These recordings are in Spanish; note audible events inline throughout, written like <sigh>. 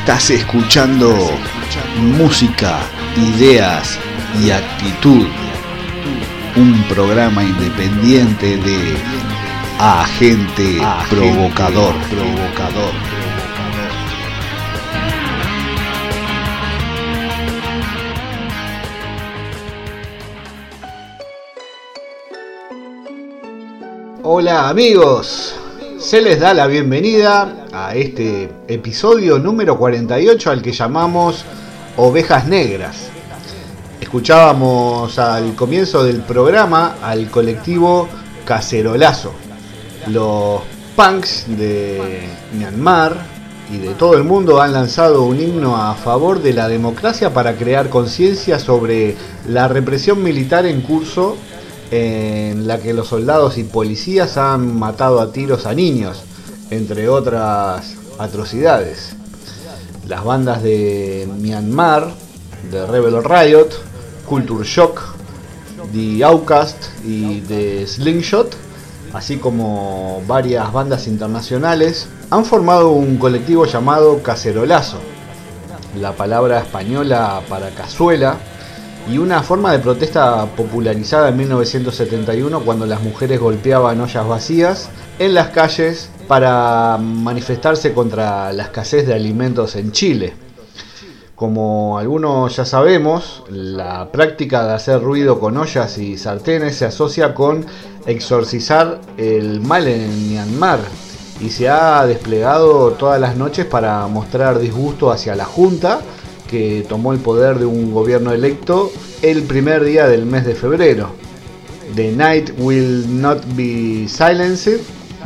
Estás escuchando música, ideas y actitud. Un programa independiente de Agente, provocador, provocador. Hola amigos, se les da la bienvenida a este episodio número 48 al que llamamos Ovejas Negras. Escuchábamos al comienzo del programa al colectivo Cacerolazo, los punks de Myanmar y de todo el mundo han lanzado un himno a favor de la democracia para crear conciencia sobre la represión militar en curso en la que los soldados y policías han matado a tiros a niños, entre otras atrocidades. Las bandas de Myanmar, de Rebel Riot, Culture Shock, The Outcast y The Slingshot, así como varias bandas internacionales, han formado un colectivo llamado Cacerolazo, la palabra española para cazuela, y una forma de protesta popularizada en 1971 cuando las mujeres golpeaban ollas vacías en las calles para manifestarse contra la escasez de alimentos en Chile. Como algunos ya sabemos, la práctica de hacer ruido con ollas y sartenes se asocia con exorcizar el mal en Myanmar y se ha desplegado todas las noches para mostrar disgusto hacia la Junta que tomó el poder de un gobierno electo el primer día del mes de febrero. The Night Will Not Be Silenced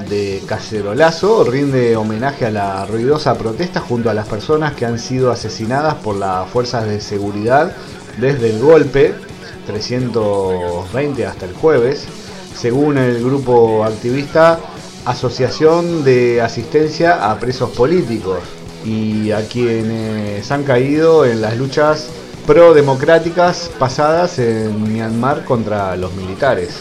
de Cacerolazo rinde homenaje a la ruidosa protesta junto a las personas que han sido asesinadas por las fuerzas de seguridad desde el golpe 320 hasta el jueves, según el grupo activista Asociación de Asistencia a Presos Políticos y a quienes han caído en las luchas pro-democráticas pasadas en Myanmar contra los militares.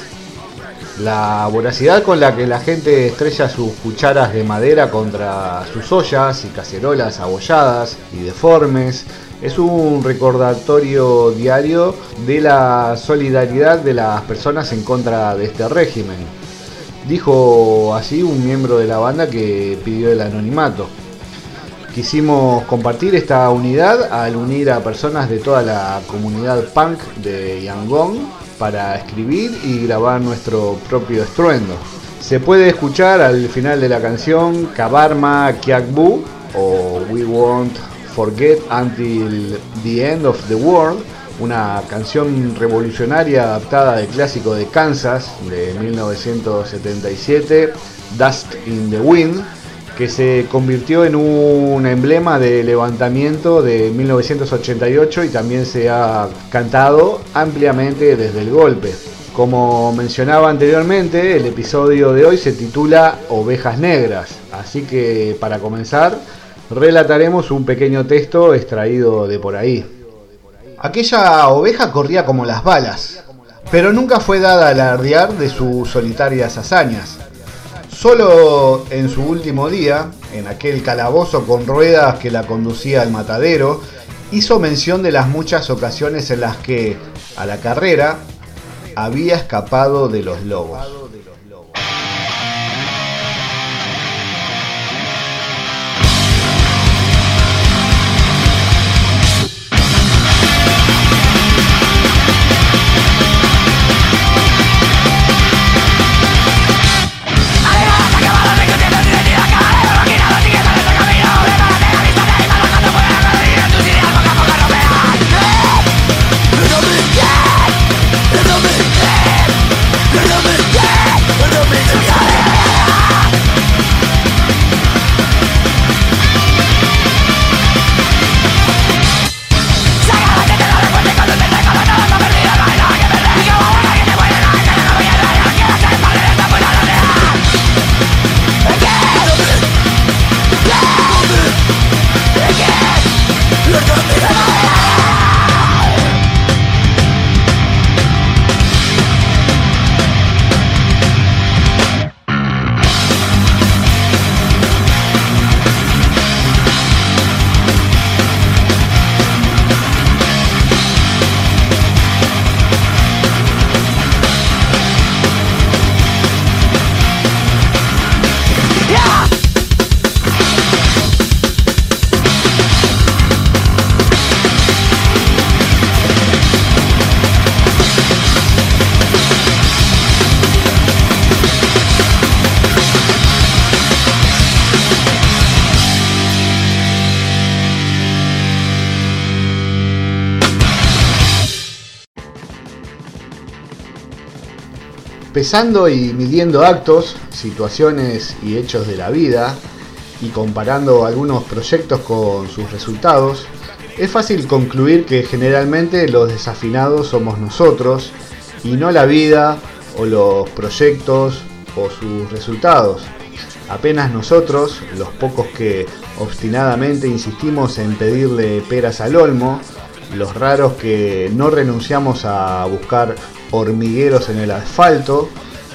La voracidad con la que la gente estrella sus cucharas de madera contra sus ollas y cacerolas abolladas y deformes es un recordatorio diario de la solidaridad de las personas en contra de este régimen. Dijo así un miembro de la banda que pidió el anonimato. Quisimos compartir esta unidad al unir a personas de toda la comunidad punk de Yangon para escribir y grabar nuestro propio estruendo. Se puede escuchar al final de la canción Kabarma Kiakbu o We Won't Forget Until the End of the World, una canción revolucionaria adaptada del clásico de Kansas de 1977, Dust in the Wind que se convirtió en un emblema de levantamiento de 1988 y también se ha cantado ampliamente desde el golpe. Como mencionaba anteriormente, el episodio de hoy se titula Ovejas Negras, así que para comenzar relataremos un pequeño texto extraído de por ahí. Aquella oveja corría como las balas, pero nunca fue dada a alardear de sus solitarias hazañas. Solo en su último día, en aquel calabozo con ruedas que la conducía al matadero, hizo mención de las muchas ocasiones en las que, a la carrera, había escapado de los lobos. Y midiendo actos, situaciones y hechos de la vida, y comparando algunos proyectos con sus resultados, es fácil concluir que generalmente los desafinados somos nosotros y no la vida o los proyectos o sus resultados. Apenas nosotros, los pocos que obstinadamente insistimos en pedirle peras al olmo, los raros que no renunciamos a buscar hormigueros en el asfalto,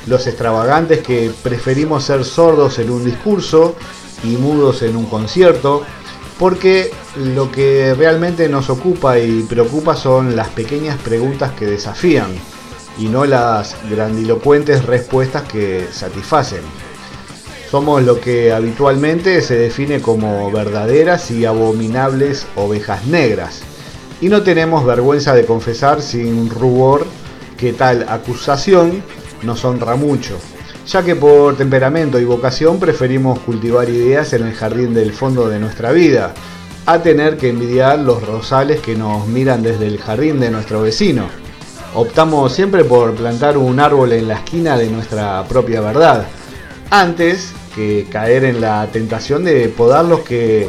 los extravagantes que preferimos ser sordos en un discurso y mudos en un concierto, porque lo que realmente nos ocupa y preocupa son las pequeñas preguntas que desafían y no las grandilocuentes respuestas que satisfacen. Somos lo que habitualmente se define como verdaderas y abominables ovejas negras, y no tenemos vergüenza de confesar sin rubor que tal acusación nos honra mucho, ya que por temperamento y vocación preferimos cultivar ideas en el jardín del fondo de nuestra vida, a tener que envidiar los rosales que nos miran desde el jardín de nuestro vecino. Optamos siempre por plantar un árbol en la esquina de nuestra propia verdad, antes que caer en la tentación de podar los que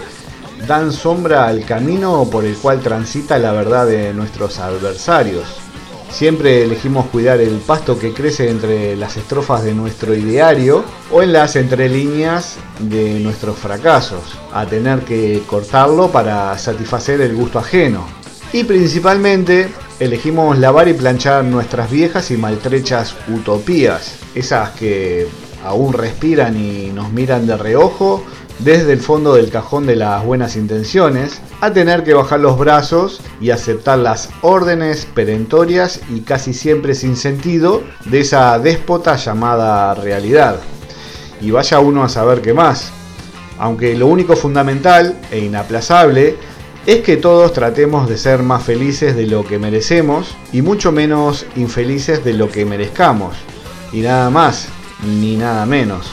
dan sombra al camino por el cual transita la verdad de nuestros adversarios. Siempre elegimos cuidar el pasto que crece entre las estrofas de nuestro ideario o en las entrelíneas de nuestros fracasos, a tener que cortarlo para satisfacer el gusto ajeno. Y principalmente elegimos lavar y planchar nuestras viejas y maltrechas utopías, esas que aún respiran y nos miran de reojo desde el fondo del cajón de las buenas intenciones, a tener que bajar los brazos y aceptar las órdenes perentorias y casi siempre sin sentido de esa déspota llamada realidad. Y vaya uno a saber qué más. Aunque lo único fundamental e inaplazable es que todos tratemos de ser más felices de lo que merecemos y mucho menos infelices de lo que merezcamos. Y nada más, ni nada menos.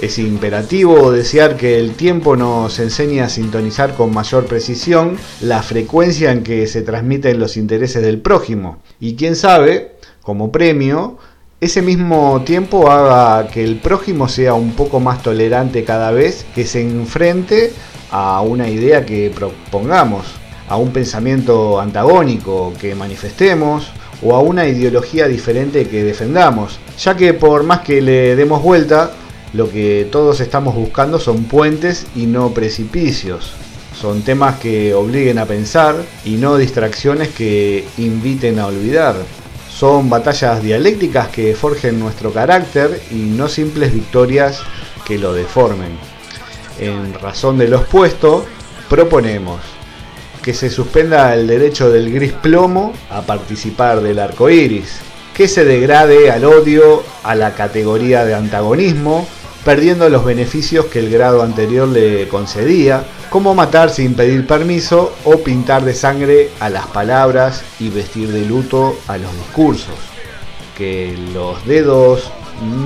Es imperativo desear que el tiempo nos enseñe a sintonizar con mayor precisión la frecuencia en que se transmiten los intereses del prójimo. Y quién sabe, como premio, ese mismo tiempo haga que el prójimo sea un poco más tolerante cada vez que se enfrente a una idea que propongamos, a un pensamiento antagónico que manifestemos o a una ideología diferente que defendamos, ya que por más que le demos vuelta, lo que todos estamos buscando son puentes y no precipicios. Son temas que obliguen a pensar y no distracciones que inviten a olvidar. Son batallas dialécticas que forjen nuestro carácter y no simples victorias que lo deformen. En razón de lo expuesto, proponemos que se suspenda el derecho del gris plomo a participar del arco iris, que se degrade al odio a la categoría de antagonismo perdiendo los beneficios que el grado anterior le concedía, como matar sin pedir permiso o pintar de sangre a las palabras y vestir de luto a los discursos. Que los dedos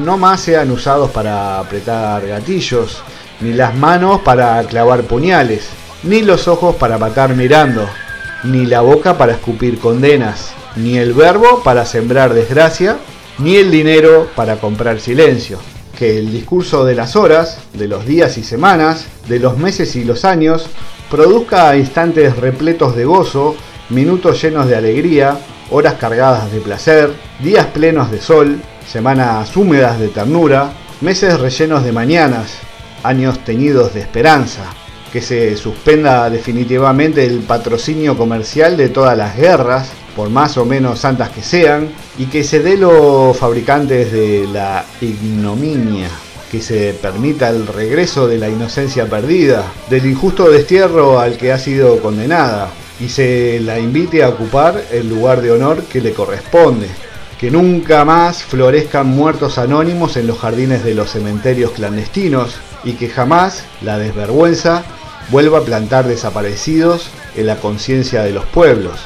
no más sean usados para apretar gatillos, ni las manos para clavar puñales, ni los ojos para matar mirando, ni la boca para escupir condenas, ni el verbo para sembrar desgracia, ni el dinero para comprar silencio que el discurso de las horas, de los días y semanas, de los meses y los años, produzca instantes repletos de gozo, minutos llenos de alegría, horas cargadas de placer, días plenos de sol, semanas húmedas de ternura, meses rellenos de mañanas, años teñidos de esperanza, que se suspenda definitivamente el patrocinio comercial de todas las guerras, por más o menos santas que sean, y que se dé los fabricantes de la ignominia, que se permita el regreso de la inocencia perdida, del injusto destierro al que ha sido condenada, y se la invite a ocupar el lugar de honor que le corresponde. Que nunca más florezcan muertos anónimos en los jardines de los cementerios clandestinos y que jamás la desvergüenza vuelva a plantar desaparecidos en la conciencia de los pueblos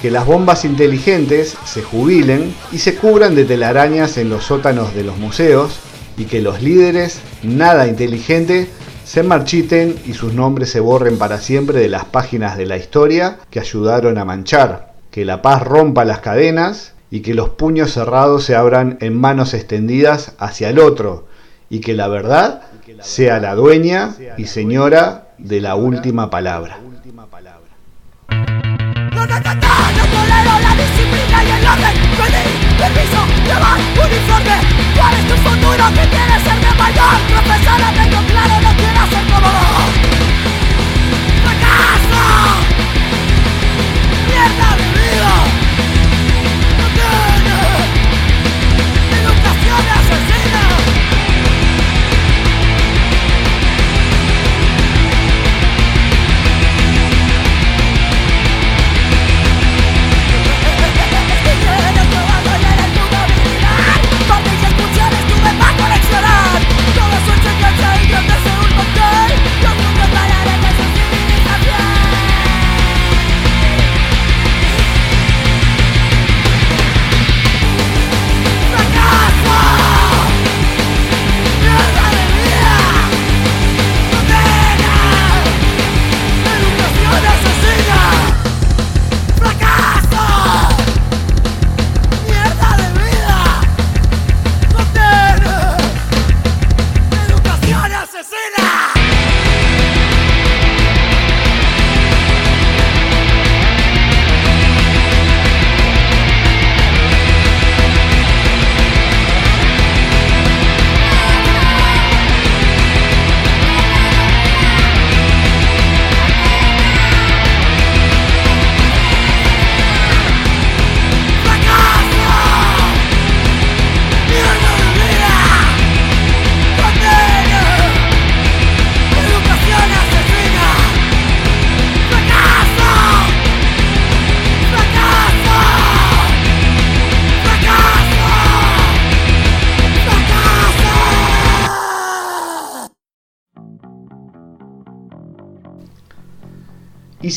que las bombas inteligentes se jubilen y se cubran de telarañas en los sótanos de los museos y que los líderes nada inteligente se marchiten y sus nombres se borren para siempre de las páginas de la historia que ayudaron a manchar, que la paz rompa las cadenas y que los puños cerrados se abran en manos extendidas hacia el otro, y que la verdad sea la dueña y señora de la última palabra. No, tolero la disciplina y el orden Pedí permiso, llevar uniforme ¿Cuál es tu futuro? ¿Qué quieres ser de mayor? Profesora, tengo claro, no quiero ser como vos.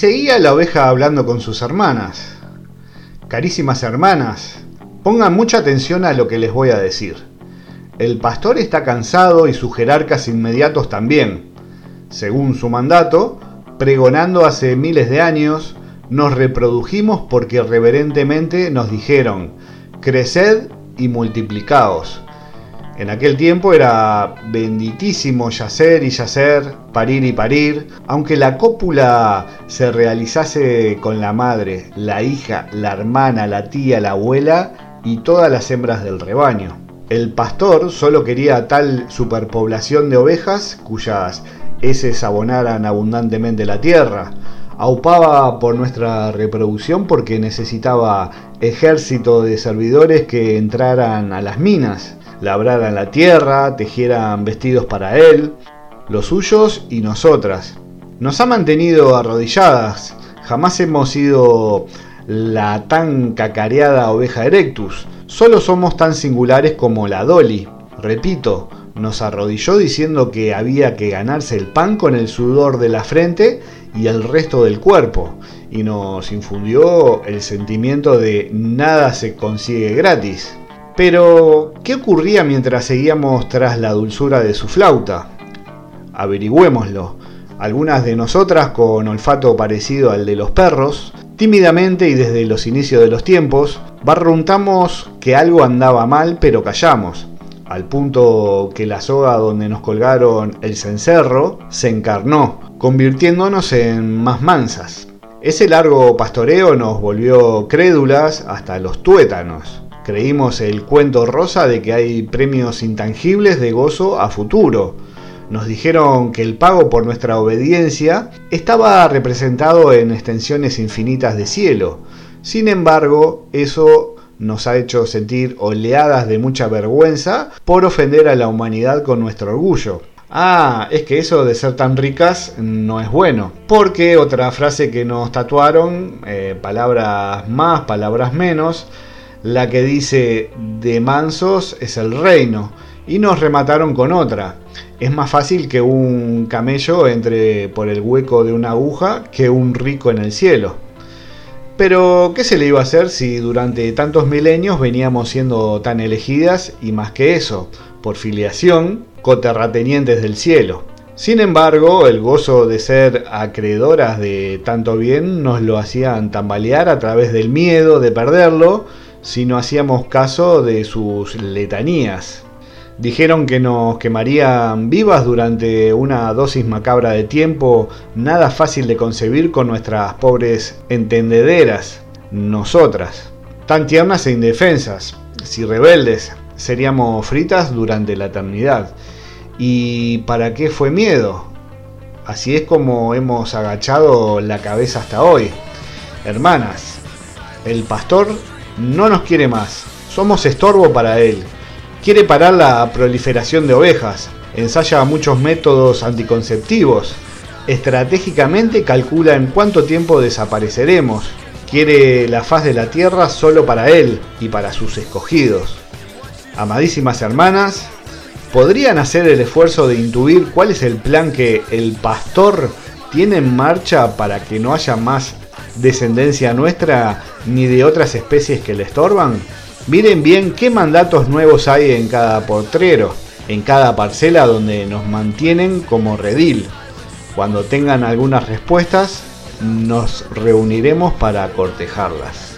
Seguía la oveja hablando con sus hermanas. Carísimas hermanas, pongan mucha atención a lo que les voy a decir. El pastor está cansado y sus jerarcas inmediatos también. Según su mandato, pregonando hace miles de años, nos reprodujimos porque reverentemente nos dijeron, creced y multiplicaos. En aquel tiempo era benditísimo yacer y yacer, parir y parir, aunque la cópula se realizase con la madre, la hija, la hermana, la tía, la abuela y todas las hembras del rebaño. El pastor solo quería tal superpoblación de ovejas cuyas heces abonaran abundantemente la tierra. Aupaba por nuestra reproducción porque necesitaba ejército de servidores que entraran a las minas labraran la tierra, tejieran vestidos para él, los suyos y nosotras. Nos ha mantenido arrodilladas, jamás hemos sido la tan cacareada oveja erectus, solo somos tan singulares como la Dolly. Repito, nos arrodilló diciendo que había que ganarse el pan con el sudor de la frente y el resto del cuerpo, y nos infundió el sentimiento de nada se consigue gratis. Pero, ¿qué ocurría mientras seguíamos tras la dulzura de su flauta? Averigüémoslo. Algunas de nosotras, con olfato parecido al de los perros, tímidamente y desde los inicios de los tiempos, barruntamos que algo andaba mal, pero callamos, al punto que la soga donde nos colgaron el cencerro se encarnó, convirtiéndonos en más mansas. Ese largo pastoreo nos volvió crédulas hasta los tuétanos. Creímos el cuento rosa de que hay premios intangibles de gozo a futuro. Nos dijeron que el pago por nuestra obediencia estaba representado en extensiones infinitas de cielo. Sin embargo, eso nos ha hecho sentir oleadas de mucha vergüenza por ofender a la humanidad con nuestro orgullo. Ah, es que eso de ser tan ricas no es bueno. Porque otra frase que nos tatuaron, eh, palabras más, palabras menos, la que dice de mansos es el reino, y nos remataron con otra. Es más fácil que un camello entre por el hueco de una aguja que un rico en el cielo. Pero, ¿qué se le iba a hacer si durante tantos milenios veníamos siendo tan elegidas y más que eso, por filiación, coterratenientes del cielo? Sin embargo, el gozo de ser acreedoras de tanto bien nos lo hacían tambalear a través del miedo de perderlo si no hacíamos caso de sus letanías. Dijeron que nos quemarían vivas durante una dosis macabra de tiempo, nada fácil de concebir con nuestras pobres entendederas, nosotras, tan tiernas e indefensas, si rebeldes, seríamos fritas durante la eternidad. ¿Y para qué fue miedo? Así es como hemos agachado la cabeza hasta hoy. Hermanas, el pastor no nos quiere más, somos estorbo para él. Quiere parar la proliferación de ovejas, ensaya muchos métodos anticonceptivos, estratégicamente calcula en cuánto tiempo desapareceremos, quiere la faz de la tierra solo para él y para sus escogidos. Amadísimas hermanas, ¿podrían hacer el esfuerzo de intuir cuál es el plan que el pastor tiene en marcha para que no haya más descendencia nuestra ni de otras especies que le estorban? Miren bien qué mandatos nuevos hay en cada potrero, en cada parcela donde nos mantienen como redil. Cuando tengan algunas respuestas, nos reuniremos para cortejarlas.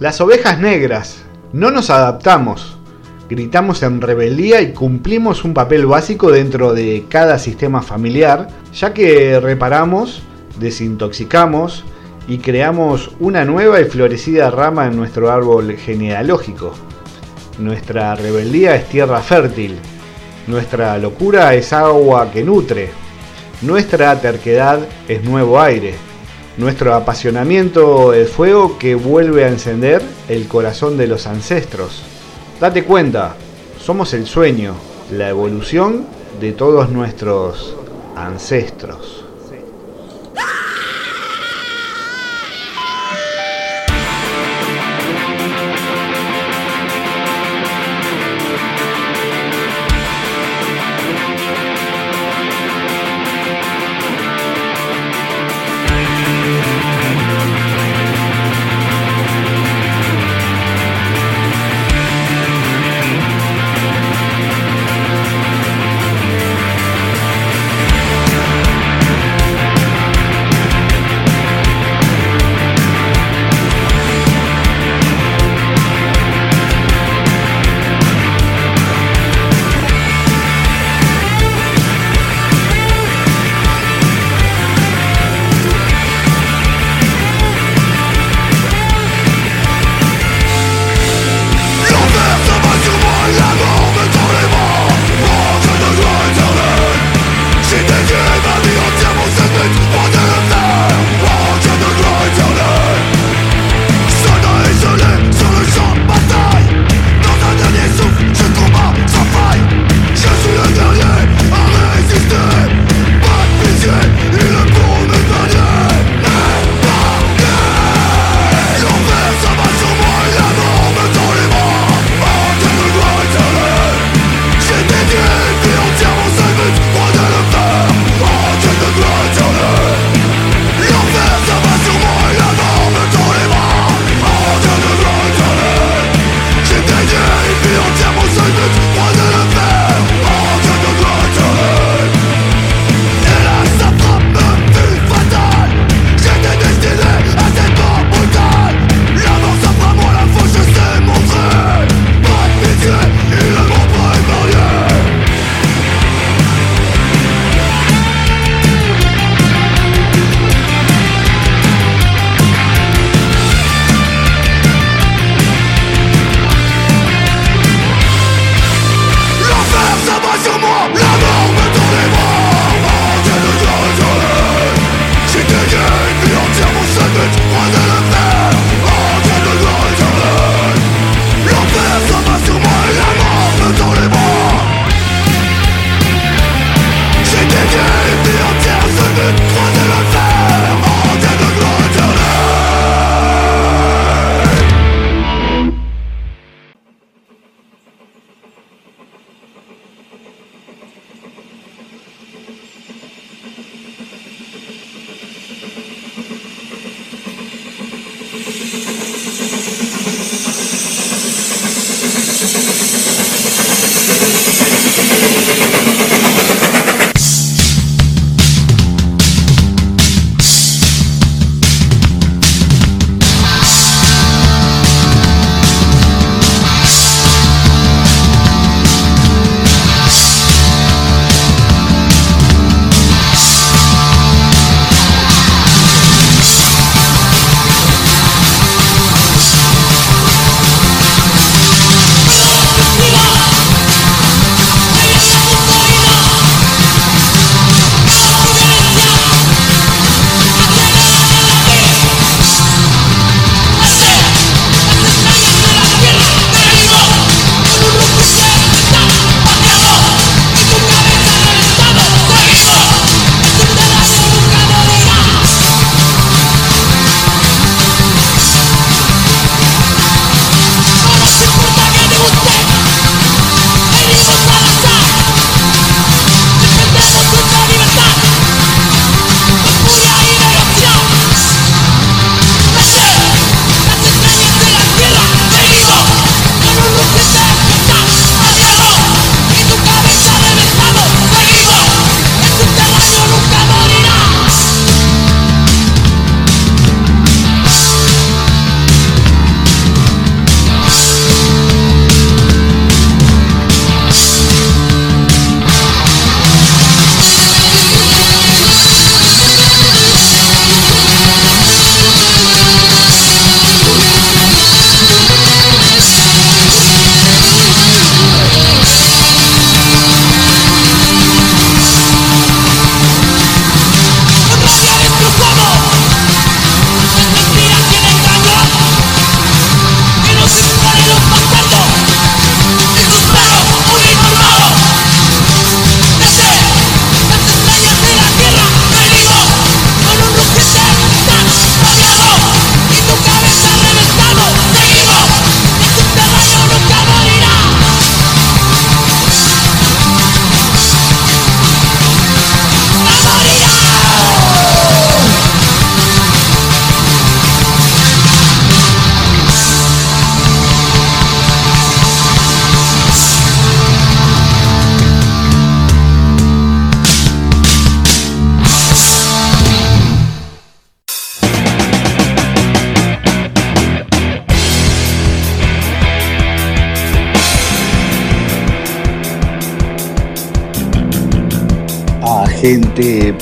Las ovejas negras. No nos adaptamos. Gritamos en rebeldía y cumplimos un papel básico dentro de cada sistema familiar, ya que reparamos, desintoxicamos y creamos una nueva y florecida rama en nuestro árbol genealógico. Nuestra rebeldía es tierra fértil, nuestra locura es agua que nutre, nuestra terquedad es nuevo aire, nuestro apasionamiento es fuego que vuelve a encender el corazón de los ancestros. Date cuenta, somos el sueño, la evolución de todos nuestros ancestros.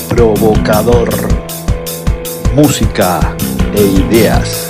Provocador, música e ideas.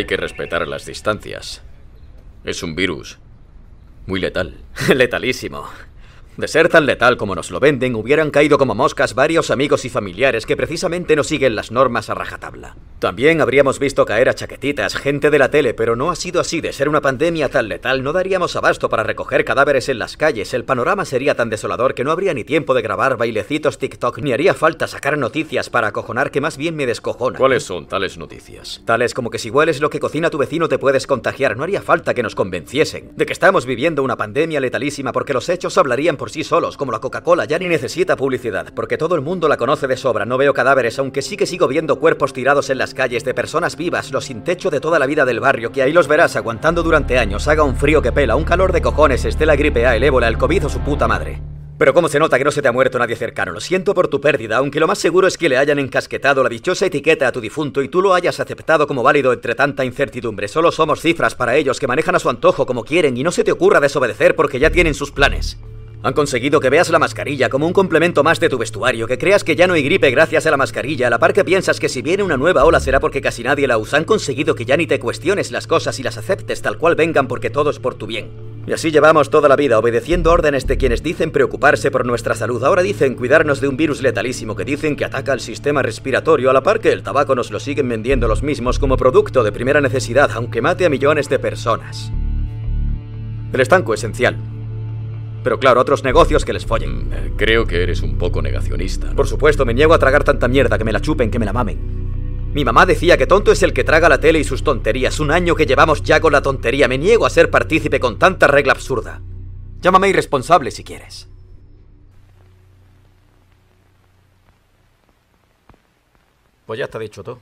Hay que respetar las distancias. Es un virus. Muy letal. <laughs> Letalísimo. De ser tan letal como nos lo venden, hubieran caído como moscas varios amigos y familiares que precisamente no siguen las normas a rajatabla. También habríamos visto caer a chaquetitas, gente de la tele, pero no ha sido así. De ser una pandemia tan letal, no daríamos abasto para recoger cadáveres en las calles. El panorama sería tan desolador que no habría ni tiempo de grabar bailecitos TikTok, ni haría falta sacar noticias para acojonar que más bien me descojona. ¿Cuáles son tales noticias? Tales como que si hueles lo que cocina tu vecino te puedes contagiar. No haría falta que nos convenciesen de que estamos viviendo una pandemia letalísima porque los hechos hablarían por sí solos, como la Coca-Cola ya ni necesita publicidad, porque todo el mundo la conoce de sobra. No veo cadáveres, aunque sí que sigo viendo cuerpos tirados en las calles de personas vivas, los sin techo de toda la vida del barrio, que ahí los verás aguantando durante años, haga un frío que pela, un calor de cojones, esté la gripe A, el ébola, el COVID o su puta madre. Pero cómo se nota que no se te ha muerto nadie cercano. Lo siento por tu pérdida, aunque lo más seguro es que le hayan encasquetado la dichosa etiqueta a tu difunto y tú lo hayas aceptado como válido entre tanta incertidumbre. Solo somos cifras para ellos que manejan a su antojo como quieren y no se te ocurra desobedecer porque ya tienen sus planes. Han conseguido que veas la mascarilla como un complemento más de tu vestuario, que creas que ya no hay gripe gracias a la mascarilla, a la par que piensas que si viene una nueva ola será porque casi nadie la usa. Han conseguido que ya ni te cuestiones las cosas y las aceptes tal cual vengan porque todo es por tu bien. Y así llevamos toda la vida obedeciendo órdenes de quienes dicen preocuparse por nuestra salud. Ahora dicen cuidarnos de un virus letalísimo que dicen que ataca al sistema respiratorio, a la par que el tabaco nos lo siguen vendiendo los mismos como producto de primera necesidad, aunque mate a millones de personas. El estanco esencial. Pero claro, otros negocios que les follen. Eh, Creo que eres un poco negacionista. ¿no? Por supuesto, me niego a tragar tanta mierda que me la chupen, que me la mamen. Mi mamá decía que tonto es el que traga la tele y sus tonterías. Un año que llevamos ya con la tontería. Me niego a ser partícipe con tanta regla absurda. Llámame irresponsable si quieres. Pues ya está dicho todo.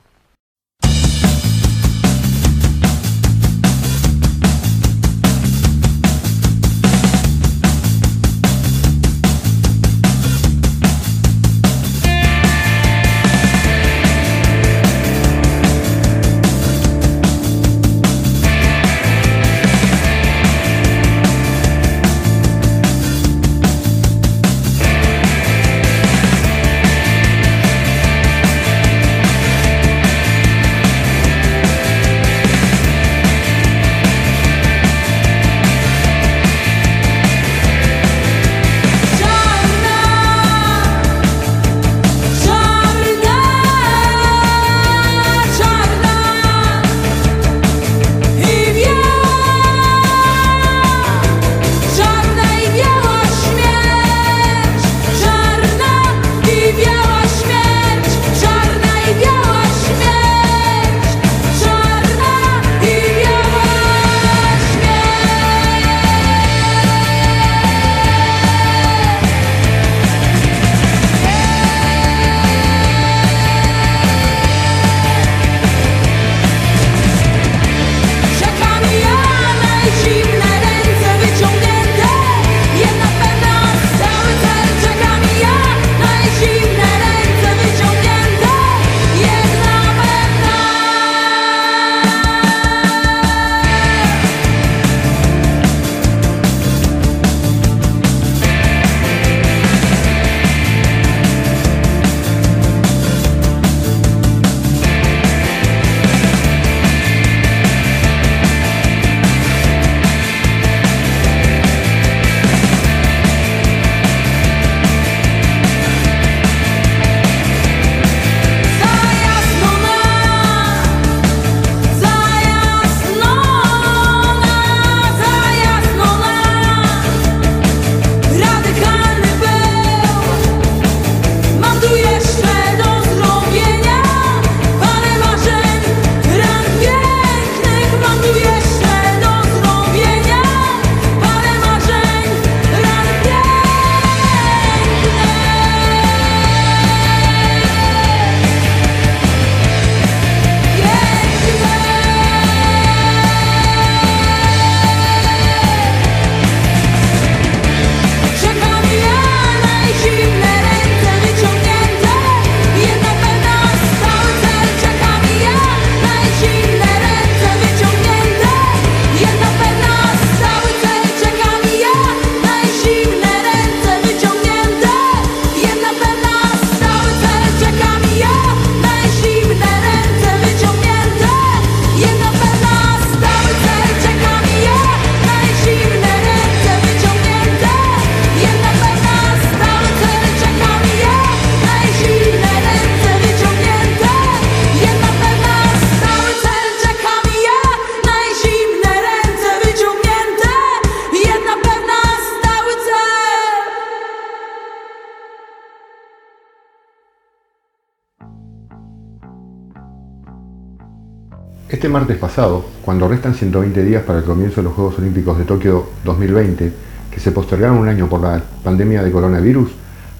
Este martes pasado, cuando restan 120 días para el comienzo de los Juegos Olímpicos de Tokio 2020, que se postergaron un año por la pandemia de coronavirus,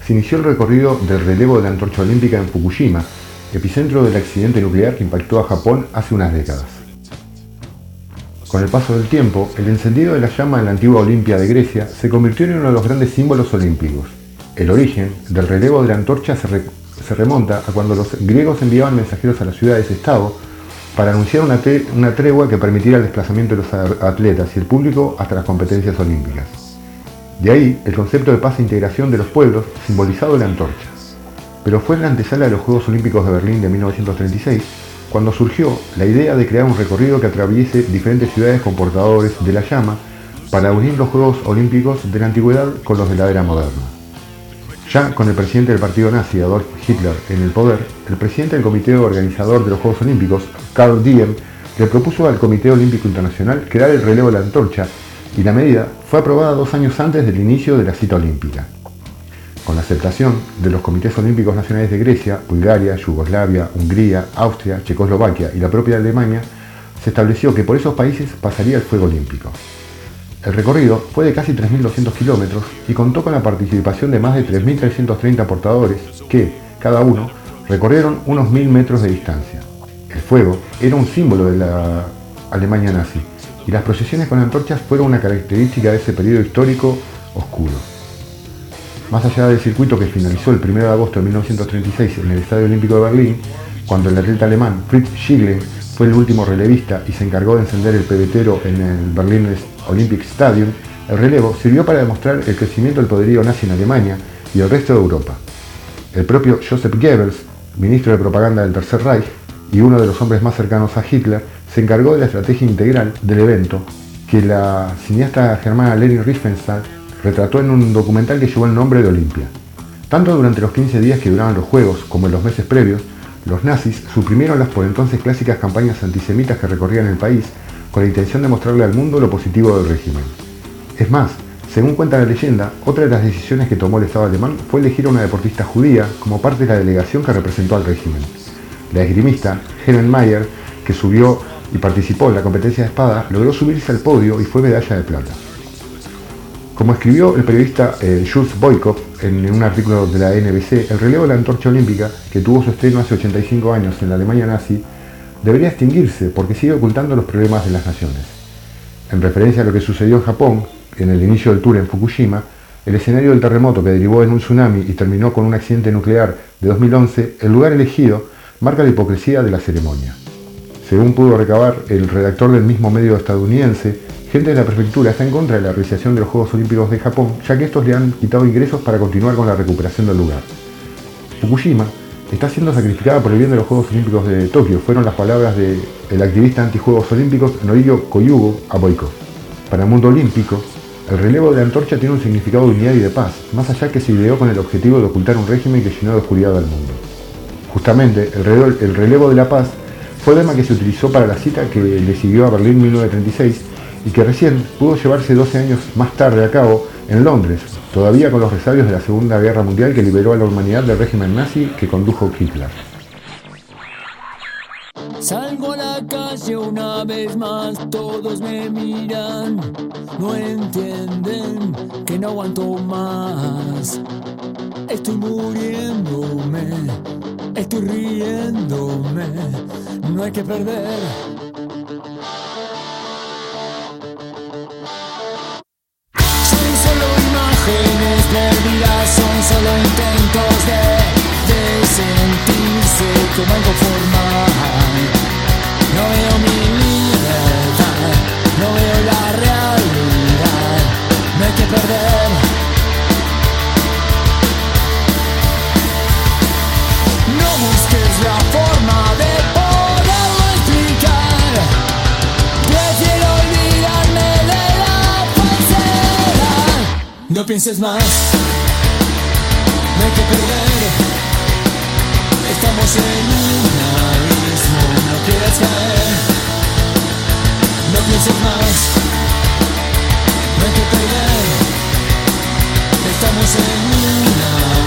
se inició el recorrido del relevo de la antorcha olímpica en Fukushima, epicentro del accidente nuclear que impactó a Japón hace unas décadas. Con el paso del tiempo, el encendido de la llama en la antigua Olimpia de Grecia se convirtió en uno de los grandes símbolos olímpicos. El origen del relevo de la antorcha se, remonta a cuando los griegos enviaban mensajeros a las ciudades-estado para anunciar una, una tregua que permitiera el desplazamiento de los atletas y el público hasta las competencias olímpicas. De ahí el concepto de paz e integración de los pueblos simbolizado en la antorcha. Pero fue en la antesala de los Juegos Olímpicos de Berlín de 1936 cuando surgió la idea de crear un recorrido que atraviese diferentes ciudades con portadores de la llama para unir los Juegos Olímpicos de la antigüedad con los de la era moderna. Ya con el presidente del partido nazi, Adolf Hitler, en el poder, el presidente del comité organizador de los Juegos Olímpicos, Karl Diem, le propuso al Comité Olímpico Internacional crear el relevo de la antorcha y la medida fue aprobada dos años antes del inicio de la cita olímpica. Con la aceptación de los comités olímpicos nacionales de Grecia, Bulgaria, Yugoslavia, Hungría, Austria, Checoslovaquia y la propia Alemania, se estableció que por esos países pasaría el fuego olímpico. El recorrido fue de casi 3.200 kilómetros y contó con la participación de más de 3.330 portadores que, cada uno, recorrieron unos 1.000 metros de distancia. El fuego era un símbolo de la Alemania nazi y las procesiones con antorchas fueron una característica de ese periodo histórico oscuro. Más allá del circuito que finalizó el 1 de agosto de 1936 en el Estadio Olímpico de Berlín, cuando el atleta alemán Fritz Schiegel fue el último relevista y se encargó de encender el pebetero en el Berlin Olympic Stadium, el relevo sirvió para demostrar el crecimiento del poderío nazi en Alemania y el resto de Europa. El propio Joseph Goebbels, ministro de propaganda del Tercer Reich y uno de los hombres más cercanos a Hitler, se encargó de la estrategia integral del evento que la cineasta germana Leni Riefenstahl retrató en un documental que llevó el nombre de Olimpia. Tanto durante los 15 días que duraban los Juegos como en los meses previos, los nazis suprimieron las por entonces clásicas campañas antisemitas que recorrían el país con la intención de mostrarle al mundo lo positivo del régimen. Es más, según cuenta la leyenda, otra de las decisiones que tomó el Estado alemán fue elegir a una deportista judía como parte de la delegación que representó al régimen. La esgrimista Helen Mayer, que subió y participó en la competencia de espada, logró subirse al podio y fue medalla de plata. Como escribió el periodista eh, Jules en un artículo de la NBC, el relevo de la antorcha olímpica, que tuvo su estreno hace 85 años en la Alemania nazi, debería extinguirse porque sigue ocultando los problemas de las naciones. En referencia a lo que sucedió en Japón, en el inicio del tour en Fukushima, el escenario del terremoto que derivó en un tsunami y terminó con un accidente nuclear de 2011, el lugar elegido marca la hipocresía de la ceremonia. Según pudo recabar el redactor del mismo medio estadounidense, gente de la prefectura está en contra de la realización de los Juegos Olímpicos de Japón, ya que estos le han quitado ingresos para continuar con la recuperación del lugar. Fukushima está siendo sacrificada por el bien de los Juegos Olímpicos de Tokio, fueron las palabras del activista anti-Juegos Olímpicos Norio Koyugo a. Para el mundo olímpico, el relevo de la antorcha tiene un significado de unidad y de paz, más allá que se ideó con el objetivo de ocultar un régimen que llenó de oscuridad al mundo. Justamente, el relevo de la paz fue el lema que se utilizó para la cita que le siguió a Berlín 1936 y que recién pudo llevarse 12 años más tarde a cabo en Londres, todavía con los resabios de la Segunda Guerra Mundial que liberó a la humanidad del régimen nazi que condujo Hitler. Salgo a la calle una vez más, todos me miran, no entienden que no aguanto más. Estoy muriéndome, estoy riéndome, no hay que perder. Imágenes perdidas, son solo intentos de, de sentirse como algo formal. No veo mi libertad, no veo la realidad, no hay que perder. No pienses más, no hay que perder. Estamos en un abismo, no quieras caer. No pienses más, no hay que perder. Estamos en un